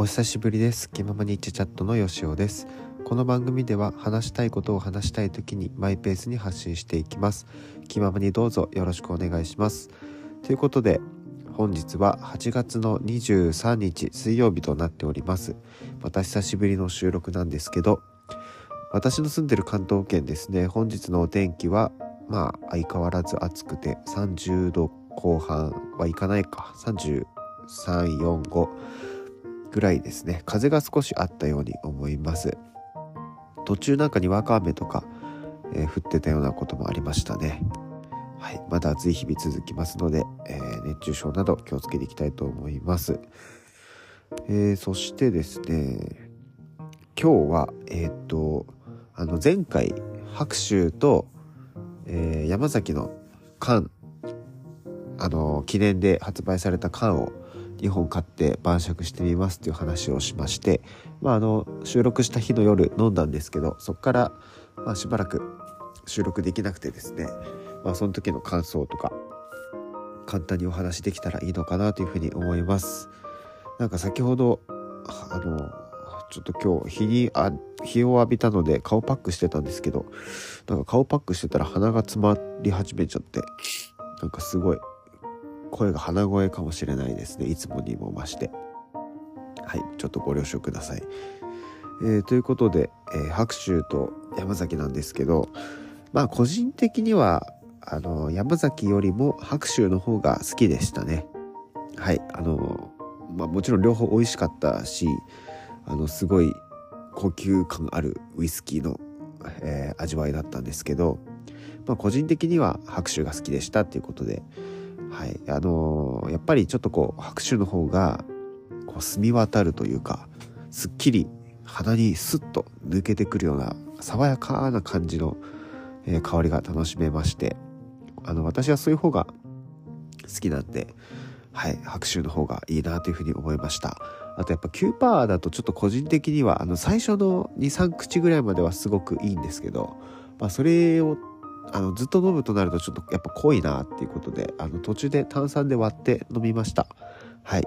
お久しぶりです。気ままにチチャットのよしおです。この番組では話したいことを話したい時にマイペースに発信していきます。気ままにどうぞよろしくお願いします。ということで本日は8月の23日水曜日となっております。また久しぶりの収録なんですけど私の住んでる関東圏ですね。本日のお天気はまあ相変わらず暑くて30度後半はいかないか。3345ぐらいですね。風が少しあったように思います。途中なんかにわか雨とか、えー、降ってたようなこともありましたね。はい。まだ暑い日々続きますので、えー、熱中症など気をつけていきたいと思います、えー、そしてですね今日はえっとあの前回白州と、え山崎の缶あの記念で発売された缶を2本買って晩酌してみますっていう話をしまして、まあ、あの収録した日の夜飲んだんですけどそこから、まあ、しばらく収録できなくてですね、まあ、その時の感想とか簡単にお話できたらいいのかなというふうに思います。なんか先ほどあのちょっと今日日にあ日を浴びたので顔パックしてたんですけどなんか顔パックしてたら鼻が詰まり始めちゃってなんかすごい声が鼻声かもしれないですね。いつもにも増して。はいちょっとご了承ください、えー、ということで、えー、白州と山崎なんですけどまあ個人的にはあの山崎よりも白州の方が好きでしたね。はいあのまあもちろん両方美味しかったしあのすごい高級感あるウイスキーの、えー、味わいだったんですけど、まあ、個人的には白州が好きでしたっていうことではい。あのー、やっぱりちょっとこう拍手の方がこう澄み渡るというかすっきり鼻にスッと抜けてくるような爽やかな感じの、えー、香りが楽しめましてあの私はそういう方が好きなんではい拍手の方がいいなというふうに思いました。あとやっぱ9%だとちょっと個人的にはあの最初の23口ぐらいまではすごくいいんですけど、まあ、それをあのずっと飲むとなるとちょっとやっぱ濃いなっていうことであの途中で炭酸で割って飲みました。はい。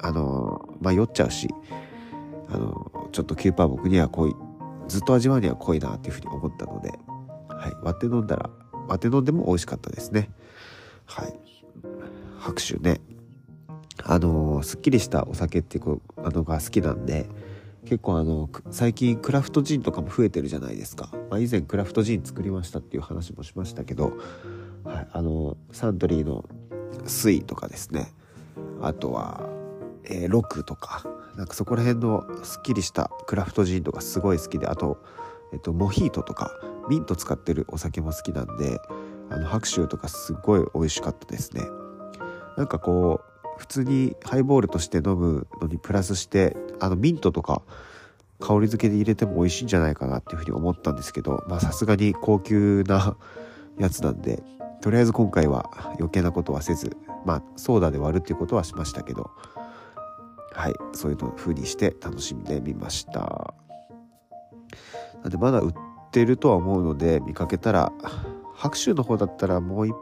あのまあ酔っちゃうしあのちょっと9%僕には濃いずっと味わうには濃いなっていうふうに思ったので、はい、割って飲んだら割って飲んでも美味しかったですね。はい。拍手ね。あのすっきりしたお酒っていうのが好きなんで結構あの最近クラフトジンとかも増えてるじゃないですか、まあ、以前クラフトジン作りましたっていう話もしましたけど、はい、あのサントリーの水とかですね。あとは、えー、ロクとか。なんかそこら辺のすっきりしたクラフトジンとかすごい好きであと、えっと、モヒートとかミント使ってるお酒も好きなんであの白州とかすごい美味しかったですね。なんかこう普通にハイボールとして飲むのにプラスしてあのミントとか香り付けで入れても美味しいんじゃないかなっていうふうに思ったんですけどまあさすがに高級なやつなんでとりあえず今回は余計なことはせずまあソーダで割るっていうことはしましたけどはいそういう風にして楽しんでみました。なんでまだ売ってるとは思うので見かけたら白州の方だったらもう一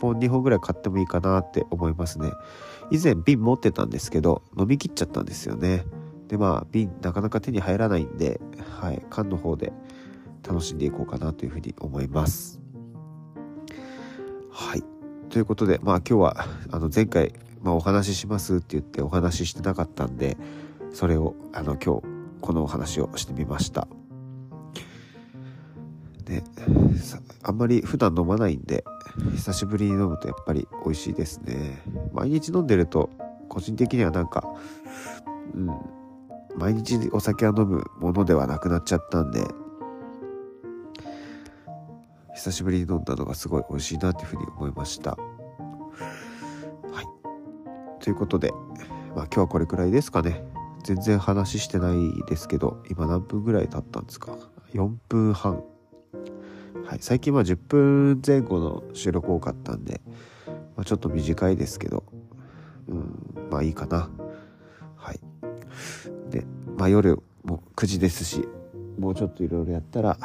本2本ぐらい買ってもいいかなって思いますね。以前瓶持ってたんですけど飲み切っちゃったんですよね。でまあ瓶なかなか手に入らないんで、はい、缶の方で楽しんでいこうかなというふうに思います。はい。ということでまあ今日はあの前回、まあ、お話ししますって言ってお話ししてなかったんでそれをあの今日このお話をしてみました。であんまり普段飲まないんで久しぶりに飲むとやっぱり美味しいですね。毎日飲んでると個人的にはなんかうん毎日お酒は飲むものではなくなっちゃったんで久しぶりに飲んだのがすごい美味しいなっていうふうに思いました。はい。ということでまあ今日はこれくらいですかね。全然話してないですけど今何分ぐらい経ったんですか？4分半。はい、最近は10分前後の収録多かったんで、まあ、ちょっと短いですけど、うん、まあいいかな。はい。で、まあ夜も9時ですし、もうちょっといろいろやったら、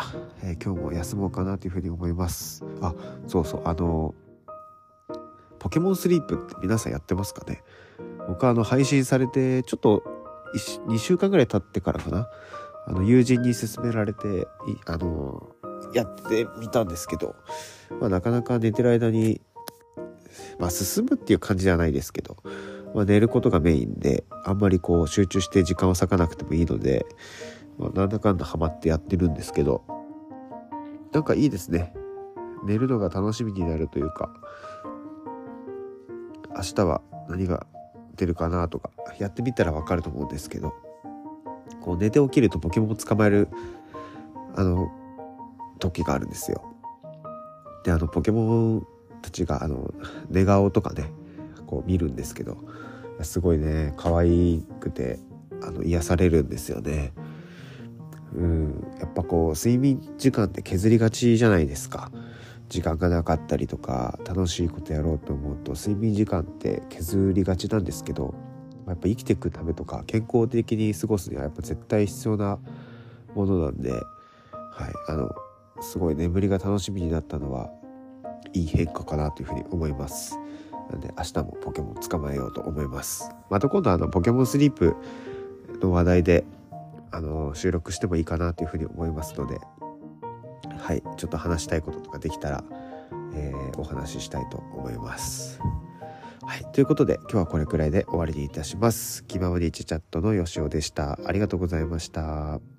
えー、今日も休もうかなというふうに思います。あ、そうそう、あのポケモンスリープって皆さんやってますかね？僕はあの配信されてちょっと2週間ぐらい経ってからかな？あの友人に勧められてあのやってみたんですけど、まあ、なかなか寝てる間に、まあ、進むっていう感じじゃないですけど、まあ、寝ることがメインであんまりこう集中して時間を割かなくてもいいので、まあ、なんだかんだハマってやってるんですけどなんかいいですね。寝るのが楽しみになるというか明日は何が出るかなとかやってみたらわかると思うんですけどこう寝て起きるとポケモンを捕まえるあの時があるんですよ。であのポケモンたちがあの寝顔とかねこう見るんですけどすごいね可愛くてあの癒されるんですよね。うんやっぱこう睡眠時間って削りがちじゃないですか。時間がなかったりとか楽しいことやろうと思うと睡眠時間って削りがちなんですけどやっぱ生きていくためとか健康的に過ごすにはやっぱ絶対必要なものなんで、はい、あのすごい眠りが楽しみになったのはいい変化かなというふうに思います。なんで明日もポケモン捕まえようと思います。また今度あのポケモンスリープの話題であの収録してもいいかなというふうに思いますのではいちょっと話したいこととかできたら、えー、お話ししたいと思います。はい。ということで、今日はこれくらいで終わりにいたします。気ままにチチャットのよしおでした。ありがとうございました。